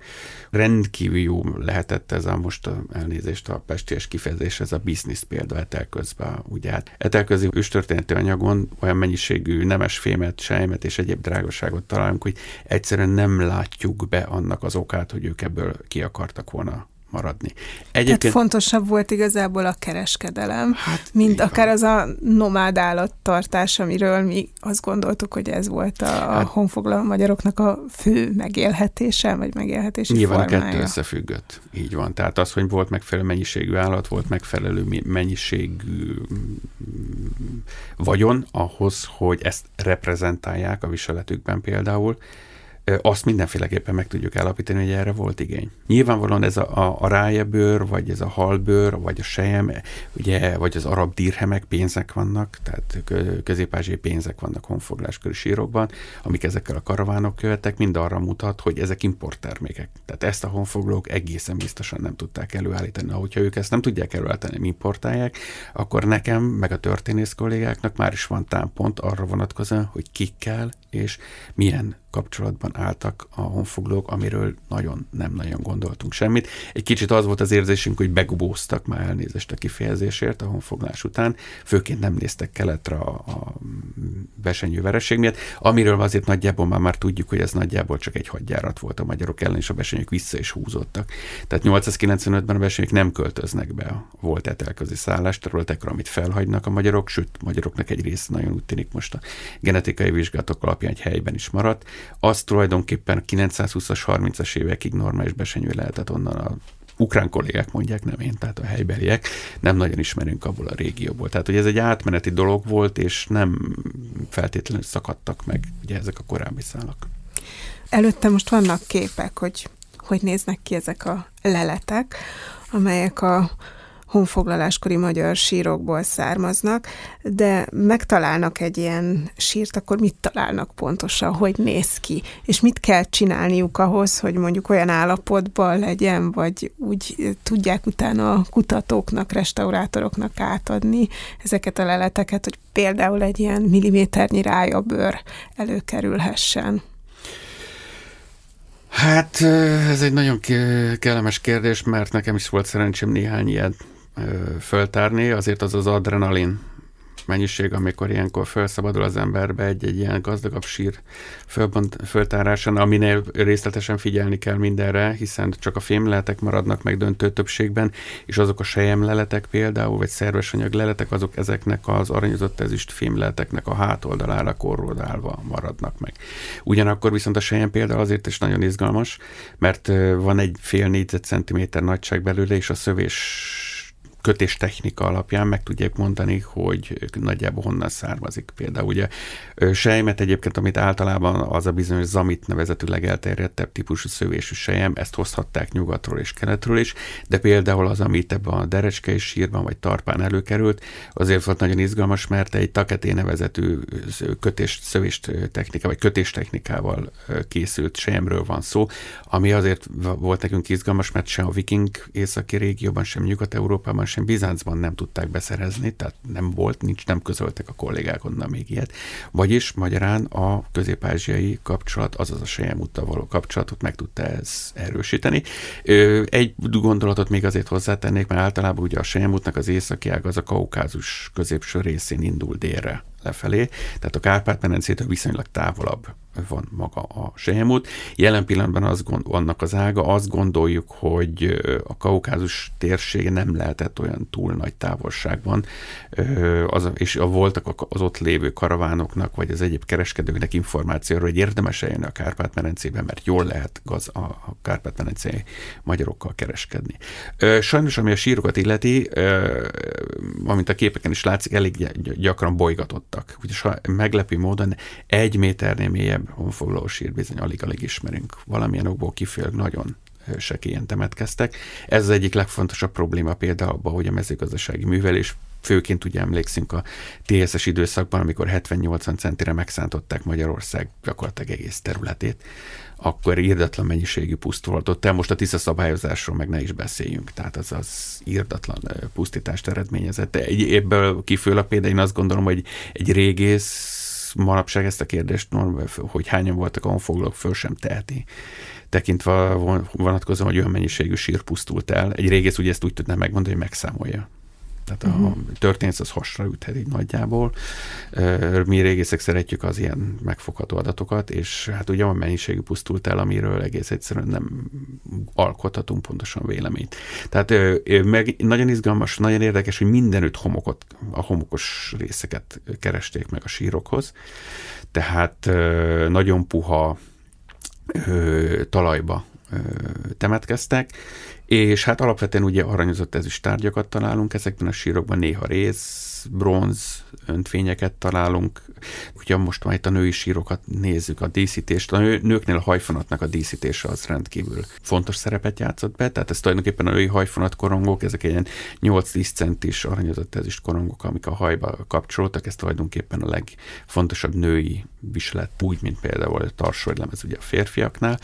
Rendkívül jó lehetett ez a most a elnézést a pesties kifejezés, ez a biznisz példa etelközben, ugye hát etelközi őstörténeti anyagon olyan mennyiségű nemes fémet, sejmet és egyéb drágaságot találunk, hogy egyszerűen nem látjuk be annak az okát, hogy ők ebből ki akartak volna maradni. Egyébként... Tehát fontosabb volt igazából a kereskedelem, hát, mint akár az a nomád állattartás, amiről mi azt gondoltuk, hogy ez volt a, hát, a honfoglaló magyaroknak a fő megélhetése, vagy megélhetési Nyilván formája. a kettő összefüggött. Így van. Tehát az, hogy volt megfelelő mennyiségű állat, volt megfelelő mennyiségű mm, vagyon ahhoz, hogy ezt reprezentálják a viseletükben például, azt mindenféleképpen meg tudjuk állapítani, hogy erre volt igény. Nyilvánvalóan ez a, a, a rájebőr, vagy ez a halbőr, vagy a sejem, ugye, vagy az arab dirhemek, pénzek vannak, tehát közép pénzek vannak honfogláskori sírokban, amik ezekkel a karavánok követek, mind arra mutat, hogy ezek importtermékek. Tehát ezt a honfoglók egészen biztosan nem tudták előállítani. Hogyha ők ezt nem tudják előállítani, importálják, akkor nekem, meg a történész kollégáknak már is van támpont arra vonatkozóan, hogy kikkel és milyen kapcsolatban álltak a honfoglók, amiről nagyon nem nagyon gondoltunk semmit. Egy kicsit az volt az érzésünk, hogy begubóztak már elnézést a kifejezésért a honfoglás után, főként nem néztek keletre a, a besenyő vereség miatt, amiről azért nagyjából már, már tudjuk, hogy ez nagyjából csak egy hadjárat volt a magyarok ellen, és a besenyők vissza is húzottak. Tehát 895-ben a besenyők nem költöznek be a volt etelközi szállásterületekre, amit felhagynak a magyarok, sőt, magyaroknak egy része nagyon úgy tűnik most a genetikai vizsgálatok alapján egy helyben is maradt az tulajdonképpen 920-as, 30-as évekig normális besenyő lehetett onnan a ukrán kollégák mondják, nem én, tehát a helybeliek, nem nagyon ismerünk abból a régióból. Tehát, hogy ez egy átmeneti dolog volt, és nem feltétlenül szakadtak meg ugye ezek a korábbi szálak. Előtte most vannak képek, hogy hogy néznek ki ezek a leletek, amelyek a honfoglaláskori magyar sírokból származnak, de megtalálnak egy ilyen sírt, akkor mit találnak pontosan, hogy néz ki, és mit kell csinálniuk ahhoz, hogy mondjuk olyan állapotban legyen, vagy úgy tudják utána a kutatóknak, restaurátoroknak átadni ezeket a leleteket, hogy például egy ilyen milliméternyi rájabőr előkerülhessen. Hát ez egy nagyon kellemes kérdés, mert nekem is volt szerencsém néhány ilyen föltárni, azért az az adrenalin mennyiség, amikor ilyenkor felszabadul az emberbe egy-egy ilyen gazdagabb sír fölbont, föltárásán, aminél részletesen figyelni kell mindenre, hiszen csak a fémleletek maradnak meg döntő többségben, és azok a sejemleletek például, vagy szerves anyag leletek, azok ezeknek az aranyozott ezüst fémleleteknek a hátoldalára korrodálva maradnak meg. Ugyanakkor viszont a sejem például azért is nagyon izgalmas, mert van egy fél négyzetcentiméter nagyság belőle, és a szövés kötéstechnika alapján meg tudják mondani, hogy nagyjából honnan származik. Például ugye sejmet egyébként, amit általában az a bizonyos zamit nevezetű elterjedtebb típusú szövésű sejem, ezt hozhatták nyugatról és keletről is, de például az, amit ebben a derecskei sírban vagy tarpán előkerült, azért volt nagyon izgalmas, mert egy taketé nevezetű kötés, szövést technika, vagy kötéstechnikával készült sejemről van szó, ami azért volt nekünk izgalmas, mert sem a viking északi régióban, sem Nyugat-Európában, sem Bizáncban nem tudták beszerezni, tehát nem volt, nincs, nem közöltek a kollégák onnan még ilyet. Vagyis magyarán a közép-ázsiai kapcsolat, azaz a Sejemúttal való kapcsolatot meg tudta ez erősíteni. Egy gondolatot még azért hozzátennék, mert általában ugye a Sejemútnak az északi ág az a Kaukázus középső részén indul délre lefelé, tehát a Kárpát-medencétől viszonylag távolabb van maga a sejemút. Jelen pillanatban az gond, annak az ága, azt gondoljuk, hogy a kaukázus térsége nem lehetett olyan túl nagy távolságban, az, és a voltak az ott lévő karavánoknak, vagy az egyéb kereskedőknek információról, hogy érdemes eljönni a Kárpát-medencében, mert jól lehet gaz, a Kárpát-medencei magyarokkal kereskedni. Sajnos, ami a sírokat illeti, amint a képeken is látszik, elég gyakran bolygatottak. Úgyhogy meglepő módon egy méternél mélyebb honfoglaló sír bizony alig-alig ismerünk. Valamilyen okból kifőleg nagyon sekélyen temetkeztek. Ez az egyik legfontosabb probléma például abban, hogy a mezőgazdasági művelés főként ugye emlékszünk a TSS időszakban, amikor 70-80 centire megszántották Magyarország gyakorlatilag egész területét, akkor írdatlan mennyiségű pusztulatot. Most a TISZA szabályozásról meg ne is beszéljünk, tehát az az írdatlan pusztítást eredményezett. Ebből kifőleg például én azt gondolom, hogy egy régész manapság ezt a kérdést, hogy hányan voltak a honfoglalók, föl sem teheti tekintve vonatkozom, hogy olyan mennyiségű sír pusztult el. Egy régész ugye ezt úgy tudná megmondani, hogy megszámolja. Tehát uh-huh. a mhm. történet az hasra üthet így nagyjából. Mi régészek szeretjük az ilyen megfogható adatokat, és hát ugye a mennyiségű pusztult el, amiről egész egyszerűen nem alkothatunk pontosan véleményt. Tehát meg nagyon izgalmas, nagyon érdekes, hogy mindenütt homokot, a homokos részeket keresték meg a sírokhoz. Tehát nagyon puha talajba temetkeztek, és hát alapvetően ugye aranyozott ezüst tárgyakat találunk ezekben a sírokban, néha rész, bronz, öntvényeket találunk. Ugye most már itt a női sírokat nézzük, a díszítést. A nőknél a hajfonatnak a díszítése az rendkívül fontos szerepet játszott be, tehát ez tulajdonképpen a női hajfonat korongok, ezek ilyen 8-10 centis aranyozott ezüst korongok, amik a hajba kapcsolódtak, ez tulajdonképpen a legfontosabb női viselet, úgy, mint például a tarsajlemez ugye a férfiaknál.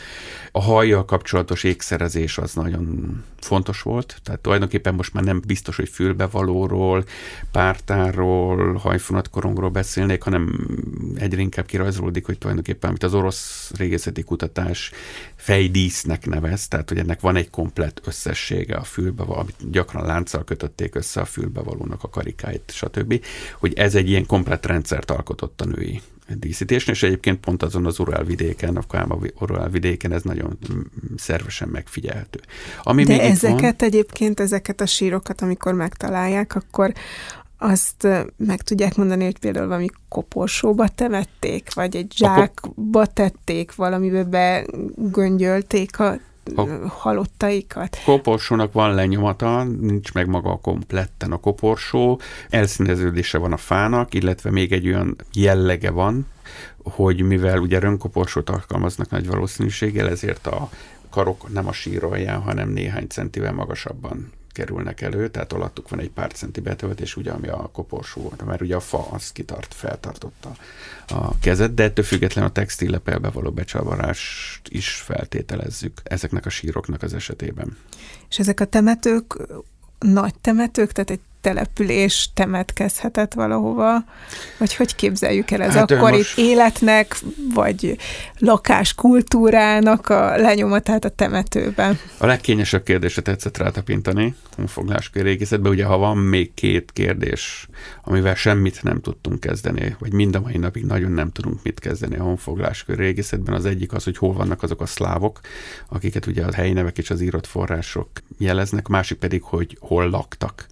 A hajjal kapcsolatos ékszerezés az nagyon fontos volt, tehát tulajdonképpen most már nem biztos, hogy fülbevalóról, pártárról, hajfonatkorongról beszélnék, hanem egyre inkább kirajzolódik, hogy tulajdonképpen, amit az orosz régészeti kutatás fejdísznek nevez, tehát hogy ennek van egy komplett összessége a fülbevaló, amit gyakran lánccal kötötték össze a fülbevalónak a karikáit, stb., hogy ez egy ilyen komplett rendszert alkotott a női díszítésnél, és egyébként pont azon az Urál vidéken, a Káma Urál vidéken ez nagyon szervesen megfigyelhető. Ami De ezeket van, egyébként, ezeket a sírokat, amikor megtalálják, akkor azt meg tudják mondani, hogy például valami koporsóba temették, vagy egy zsákba tették, valamibe begöngyölték a a halottaikat. Koporsónak van lenyomata, nincs meg maga a kompletten a koporsó, elszíneződése van a fának, illetve még egy olyan jellege van, hogy mivel ugye rönkoporsót alkalmaznak nagy valószínűséggel, ezért a karok nem a sírolján, hanem néhány centivel magasabban kerülnek elő, tehát alattuk van egy pár centi betöltés, ugye, ami a koporsó, mert ugye a fa az kitart, feltartotta a kezet, de ettől függetlenül a textillepelbe való becsavarást is feltételezzük ezeknek a síroknak az esetében. És ezek a temetők nagy temetők, tehát egy település temetkezhetett valahova, vagy hogy képzeljük el ez hát akkor most... életnek, vagy lakáskultúrának a lenyomatát a temetőben? A legkényesebb kérdésre tetszett rátapintani, honfogláskör régészetben, ugye ha van még két kérdés, amivel semmit nem tudtunk kezdeni, vagy mind a mai napig nagyon nem tudunk mit kezdeni a honfogláskör régészetben, az egyik az, hogy hol vannak azok a szlávok, akiket ugye a helyi nevek és az írott források jeleznek, másik pedig, hogy hol laktak.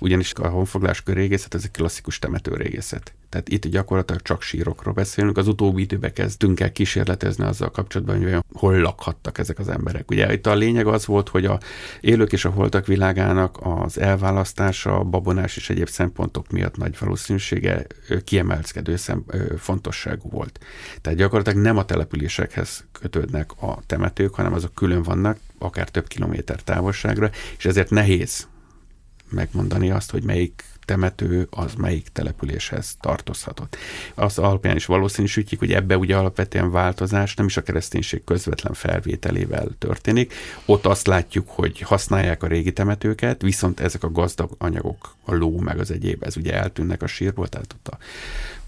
Ugyanis a honfogláskör régészet, ez egy klasszikus temetőrégészet. Tehát itt gyakorlatilag csak sírokról beszélünk. Az utóbbi időben kezdtünk el kísérletezni azzal kapcsolatban, hogy hol lakhattak ezek az emberek. Ugye itt a lényeg az volt, hogy a élők és a holtak világának az elválasztása, a babonás és egyéb szempontok miatt nagy valószínűsége kiemelkedő szem, fontosságú volt. Tehát gyakorlatilag nem a településekhez kötődnek a temetők, hanem azok külön vannak, akár több kilométer távolságra, és ezért nehéz megmondani azt, hogy melyik temető az melyik településhez tartozhatott. Az alapján is valószínűsítjük, hogy ebbe ugye alapvetően változás nem is a kereszténység közvetlen felvételével történik. Ott azt látjuk, hogy használják a régi temetőket, viszont ezek a gazdag anyagok, a ló meg az egyéb, ez ugye eltűnnek a sírból, tehát ott a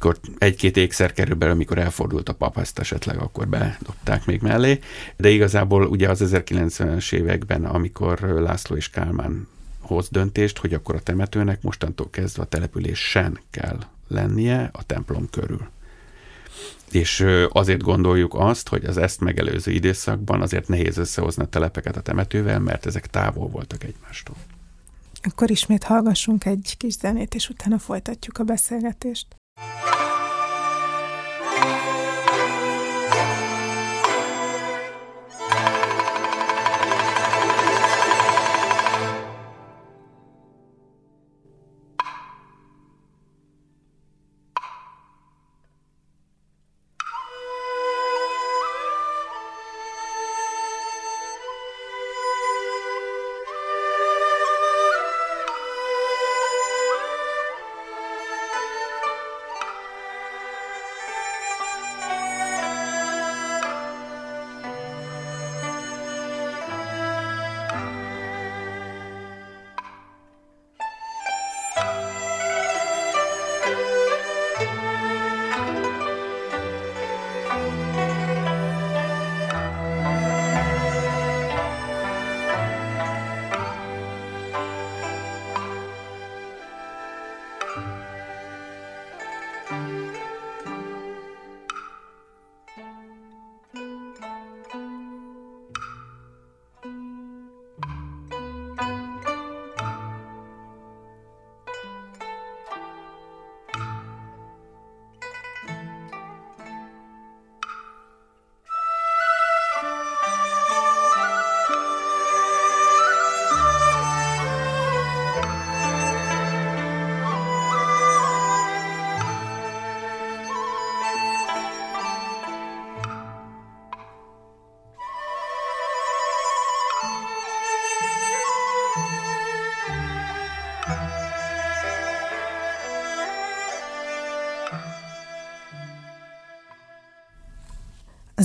akkor egy-két ékszer kerül amikor elfordult a pap, ezt esetleg akkor bedobták még mellé. De igazából ugye az 1990-es években, amikor László és Kálmán hoz döntést, hogy akkor a temetőnek mostantól kezdve a településen kell lennie a templom körül. És azért gondoljuk azt, hogy az ezt megelőző időszakban azért nehéz összehozni a telepeket a temetővel, mert ezek távol voltak egymástól. Akkor ismét hallgassunk egy kis zenét, és utána folytatjuk a beszélgetést.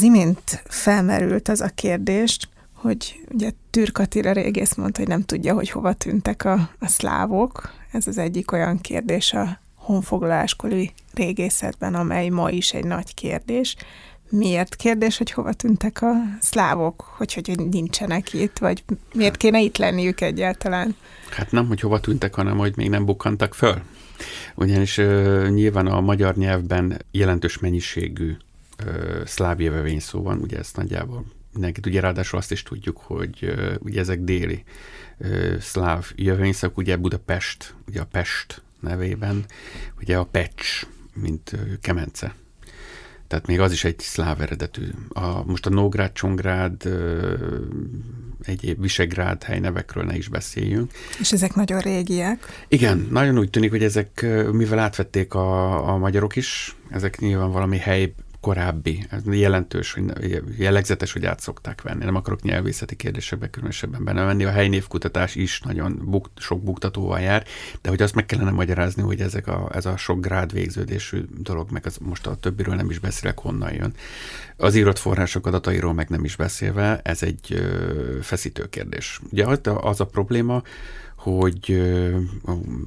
Az imént felmerült az a kérdés, hogy ugye Türk Attila régész mondta, hogy nem tudja, hogy hova tűntek a, a szlávok. Ez az egyik olyan kérdés a honfoglaláskori régészetben, amely ma is egy nagy kérdés. Miért kérdés, hogy hova tűntek a szlávok, hogy, hogy nincsenek itt, vagy miért kéne itt lenniük egyáltalán? Hát nem, hogy hova tűntek, hanem hogy még nem bukkantak föl. Ugyanis uh, nyilván a magyar nyelvben jelentős mennyiségű uh, szláv jövevény szó van, ugye ezt nagyjából mindenki tudja, ráadásul azt is tudjuk, hogy ugye ezek déli uh, szláv jövevényszak, ugye Budapest, ugye a Pest nevében, ugye a Pecs, mint uh, kemence. Tehát még az is egy szláv eredetű. A, most a Nógrád, Csongrád, egyéb Visegrád helynevekről ne is beszéljünk. És ezek nagyon régiek. Igen, nagyon úgy tűnik, hogy ezek, mivel átvették a, a magyarok is, ezek nyilván valami hely korábbi, jelentős, hogy jellegzetes, hogy át szokták venni. Nem akarok nyelvészeti kérdésekbe különösebben benne menni. A helynévkutatás is nagyon buk, sok buktatóval jár, de hogy azt meg kellene magyarázni, hogy ezek a, ez a sok grád végződésű dolog, meg az, most a többiről nem is beszélek, honnan jön. Az írott források adatairól meg nem is beszélve, ez egy ö, feszítő kérdés. Ugye az a probléma, hogy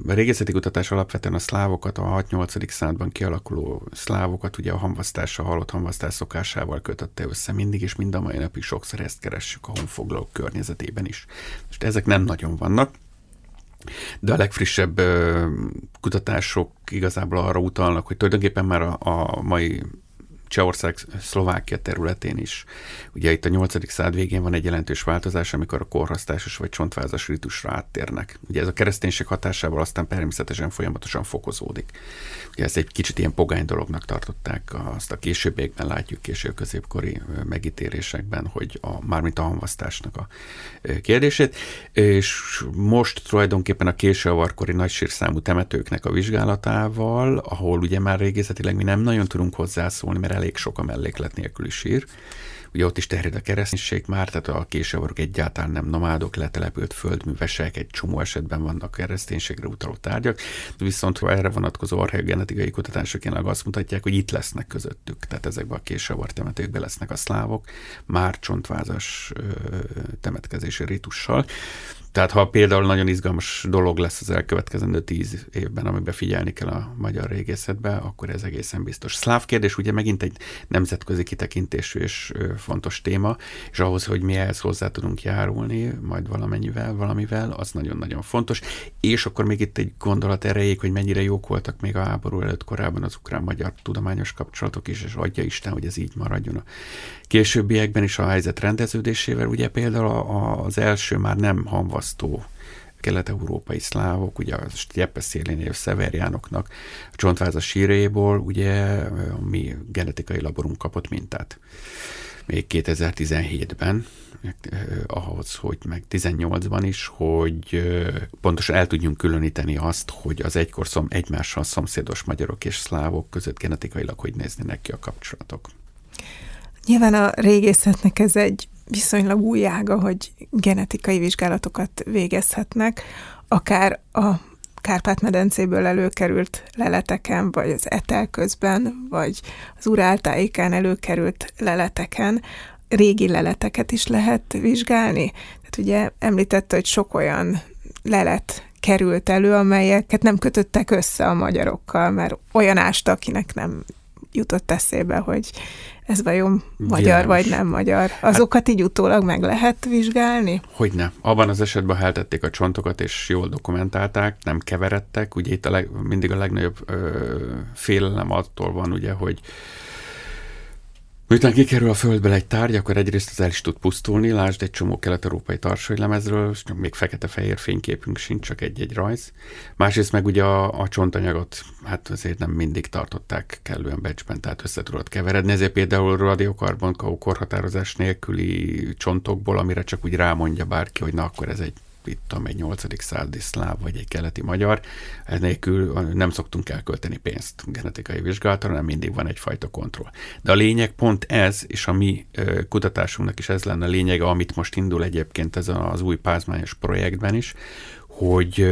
a régészeti kutatás alapvetően a szlávokat, a 6-8. században kialakuló szlávokat ugye a hamvasztása, halott hamvasztás szokásával kötötte össze mindig, és mind a mai napig sokszor ezt keressük a honfoglalók környezetében is. Most ezek nem nagyon vannak, de a legfrissebb kutatások igazából arra utalnak, hogy tulajdonképpen már a, a mai Csehország, Szlovákia területén is. Ugye itt a 8. század végén van egy jelentős változás, amikor a korhasztásos vagy csontvázas ritusra áttérnek. Ugye ez a kereszténység hatásával aztán természetesen folyamatosan fokozódik. Ugye ezt egy kicsit ilyen pogány dolognak tartották, azt a későbbiekben látjuk késő középkori megítélésekben, hogy a, mármint a hamvasztásnak a kérdését, és most tulajdonképpen a késő avarkori nagysírszámú temetőknek a vizsgálatával, ahol ugye már régészetileg mi nem nagyon tudunk hozzászólni, mert elég sok a melléklet nélküli sír, Ugye ott is terjed a kereszténység már, tehát a késevarok egyáltalán nem nomádok, letelepült földművesek, egy csomó esetben vannak kereszténységre utaló tárgyak, viszont ha erre vonatkozó archeogenetikai kutatások jelenleg azt mutatják, hogy itt lesznek közöttük, tehát ezekben a késevar temetőkben lesznek a szlávok, már csontvázas temetkezési ritussal. Tehát ha például nagyon izgalmas dolog lesz az elkövetkezendő tíz évben, amiben figyelni kell a magyar régészetbe, akkor ez egészen biztos. Szláv kérdés ugye megint egy nemzetközi kitekintésű és fontos téma, és ahhoz, hogy mi ehhez hozzá tudunk járulni, majd valamennyivel, valamivel, az nagyon-nagyon fontos. És akkor még itt egy gondolat erejéig, hogy mennyire jók voltak még a háború előtt korábban az ukrán-magyar tudományos kapcsolatok is, és adja Isten, hogy ez így maradjon a későbbiekben is a helyzet rendeződésével. Ugye például az első már nem hamvasztó kelet-európai szlávok, ugye a Steppe szélén élő szeverjánoknak a csontváza síréból, ugye a mi genetikai laborunk kapott mintát. Még 2017-ben, ahhoz, hogy meg 18-ban is, hogy pontosan el tudjunk különíteni azt, hogy az egykor szom, egymással szomszédos magyarok és szlávok között genetikailag hogy néznének ki a kapcsolatok. Nyilván a régészetnek ez egy viszonylag új ága, hogy genetikai vizsgálatokat végezhetnek, akár a Kárpát-medencéből előkerült leleteken, vagy az etel közben, vagy az uráltáikán előkerült leleteken, régi leleteket is lehet vizsgálni. Tehát ugye említette, hogy sok olyan lelet került elő, amelyeket nem kötöttek össze a magyarokkal, mert olyan ásta, akinek nem jutott eszébe, hogy ez vajon magyar Világos. vagy nem magyar. Azokat hát, így utólag meg lehet vizsgálni? Hogyne. Abban az esetben heltették a csontokat, és jól dokumentálták, nem keveredtek. Ugye itt a leg, mindig a legnagyobb ö, félelem attól van, ugye, hogy Miután kikerül a földbe egy tárgy, akkor egyrészt az el is tud pusztulni, lásd egy csomó kelet-európai lemezről, és még fekete-fehér fényképünk sincs, csak egy-egy rajz. Másrészt meg ugye a, a csontanyagot, hát azért nem mindig tartották kellően becsben, tehát össze tudott keveredni, ezért például radiokarbon korhatározás nélküli csontokból, amire csak úgy rámondja bárki, hogy na akkor ez egy itt tudom, egy 8. századi szláv vagy egy keleti magyar, ennélkül nem szoktunk elkölteni pénzt genetikai vizsgálatra, hanem mindig van egyfajta kontroll. De a lényeg pont ez, és a mi kutatásunknak is ez lenne a lényege, amit most indul egyébként ez az új pázmányos projektben is, hogy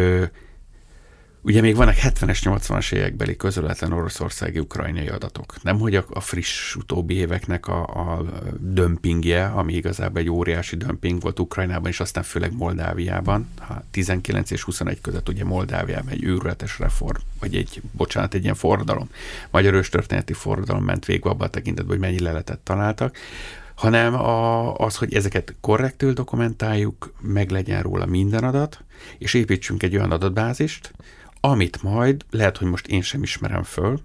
Ugye még vannak 70-es, 80-as évekbeli közöletlen oroszországi ukrajnai adatok. Nem, hogy a, a friss utóbbi éveknek a, a dömpingje, ami igazából egy óriási dömping volt Ukrajnában, és aztán főleg Moldáviában. 19 és 21 között ugye Moldáviában egy őrületes reform, vagy egy, bocsánat, egy ilyen forradalom, magyar őstörténeti forradalom ment végbe abban a tekintetben, hogy mennyi leletet találtak hanem a, az, hogy ezeket korrektül dokumentáljuk, meg legyen róla minden adat, és építsünk egy olyan adatbázist, amit majd, lehet, hogy most én sem ismerem föl,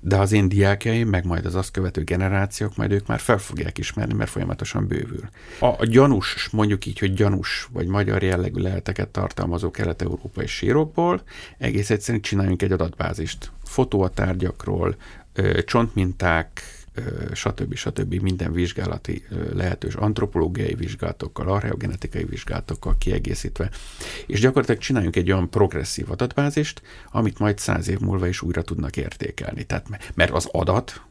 de az én diákjaim, meg majd az azt követő generációk, majd ők már fel fogják ismerni, mert folyamatosan bővül. A, a gyanús, mondjuk így, hogy gyanús vagy magyar jellegű leheteket tartalmazó kelet-európai sírokból egész egyszerűen csináljunk egy adatbázist. Fotó a tárgyakról, csontminták, stb. stb. minden vizsgálati lehetős antropológiai vizsgálatokkal, archeogenetikai vizsgálatokkal kiegészítve. És gyakorlatilag csináljunk egy olyan progresszív adatbázist, amit majd száz év múlva is újra tudnak értékelni. Tehát, mert az adat,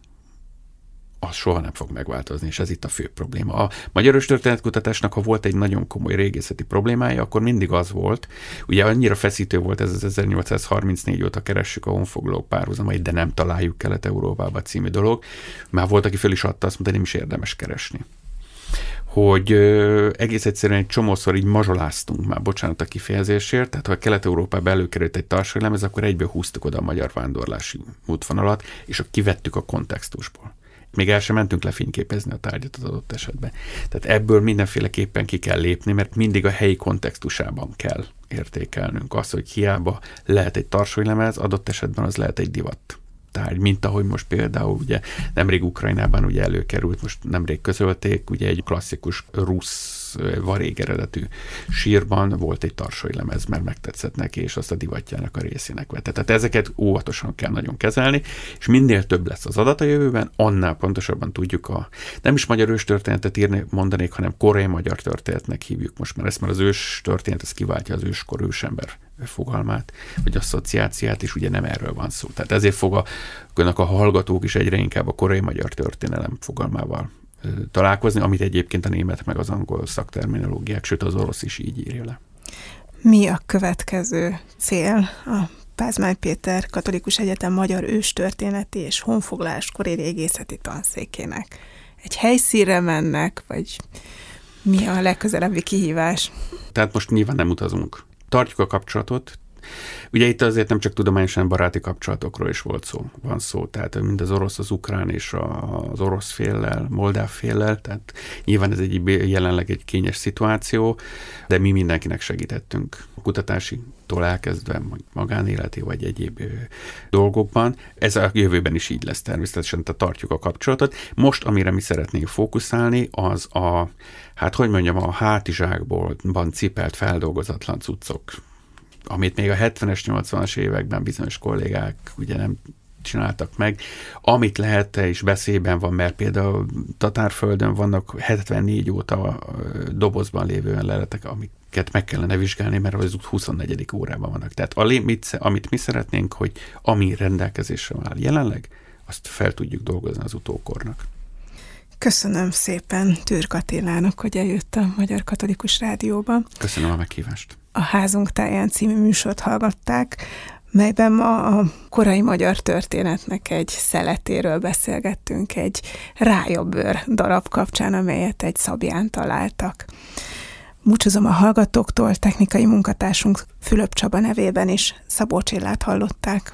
az soha nem fog megváltozni, és ez itt a fő probléma. A magyar történetkutatásnak, ha volt egy nagyon komoly régészeti problémája, akkor mindig az volt, ugye annyira feszítő volt ez az 1834 óta keressük a honfoglalók párhuzamait, de nem találjuk Kelet-Európába című dolog. Már volt, aki fel is adta, azt mondta, nem is érdemes keresni hogy ö, egész egyszerűen egy csomószor így mazsoláztunk már, bocsánat a kifejezésért, tehát ha Kelet-Európába előkerült egy lemez, akkor egyből húztuk oda a magyar vándorlási útvonalat, és kivettük a kontextusból még el sem mentünk lefényképezni a tárgyat az adott esetben. Tehát ebből mindenféleképpen ki kell lépni, mert mindig a helyi kontextusában kell értékelnünk azt, hogy hiába lehet egy tarsolylemez, adott esetben az lehet egy divat tárgy, mint ahogy most például ugye nemrég Ukrajnában ugye előkerült, most nemrég közölték, ugye egy klasszikus rusz varég eredetű sírban volt egy lemez, mert megtetszett neki, és azt a divatjának a részének vette. Tehát ezeket óvatosan kell nagyon kezelni, és minél több lesz az adat a jövőben, annál pontosabban tudjuk a, nem is magyar őstörténetet írni, mondanék, hanem koreai magyar történetnek hívjuk most, mert ezt már az ős történet, ez kiváltja az őskor ősember fogalmát, vagy asszociáciát, és ugye nem erről van szó. Tehát ezért fognak a hallgatók is egyre inkább a koreai magyar történelem fogalmával találkozni, amit egyébként a német meg az angol szakterminológiák, sőt az orosz is így írja le. Mi a következő cél a Pázmány Péter Katolikus Egyetem Magyar Őstörténeti és Honfoglaláskori Régészeti Tanszékének? Egy helyszínre mennek, vagy mi a legközelebbi kihívás? Tehát most nyilván nem utazunk. Tartjuk a kapcsolatot, Ugye itt azért nem csak tudományosan baráti kapcsolatokról is volt szó, van szó, tehát mind az orosz, az ukrán és az orosz féllel, moldáv féllel, tehát nyilván ez egy jelenleg egy kényes szituáció, de mi mindenkinek segítettünk a kutatási tól elkezdve magánéleti vagy egyéb dolgokban. Ez a jövőben is így lesz természetesen, tehát tartjuk a kapcsolatot. Most, amire mi szeretnénk fókuszálni, az a, hát hogy mondjam, a hátizsákból cipelt feldolgozatlan cuccok amit még a 70-es, 80-as években bizonyos kollégák ugye nem csináltak meg. Amit lehet és beszélben van, mert például Tatárföldön vannak 74 óta dobozban lévő leletek, amiket meg kellene vizsgálni, mert az 24. órában vannak. Tehát amit mi szeretnénk, hogy ami rendelkezésre áll jelenleg, azt fel tudjuk dolgozni az utókornak. Köszönöm szépen Türk Attilának, hogy eljött a Magyar Katolikus Rádióba. Köszönöm a meghívást. A Házunk táján című műsort hallgatták, melyben ma a korai magyar történetnek egy szeletéről beszélgettünk, egy rájobbőr darab kapcsán, amelyet egy szabján találtak. Búcsúzom a hallgatóktól, technikai munkatársunk Fülöp Csaba nevében is Szabó Csillát hallották.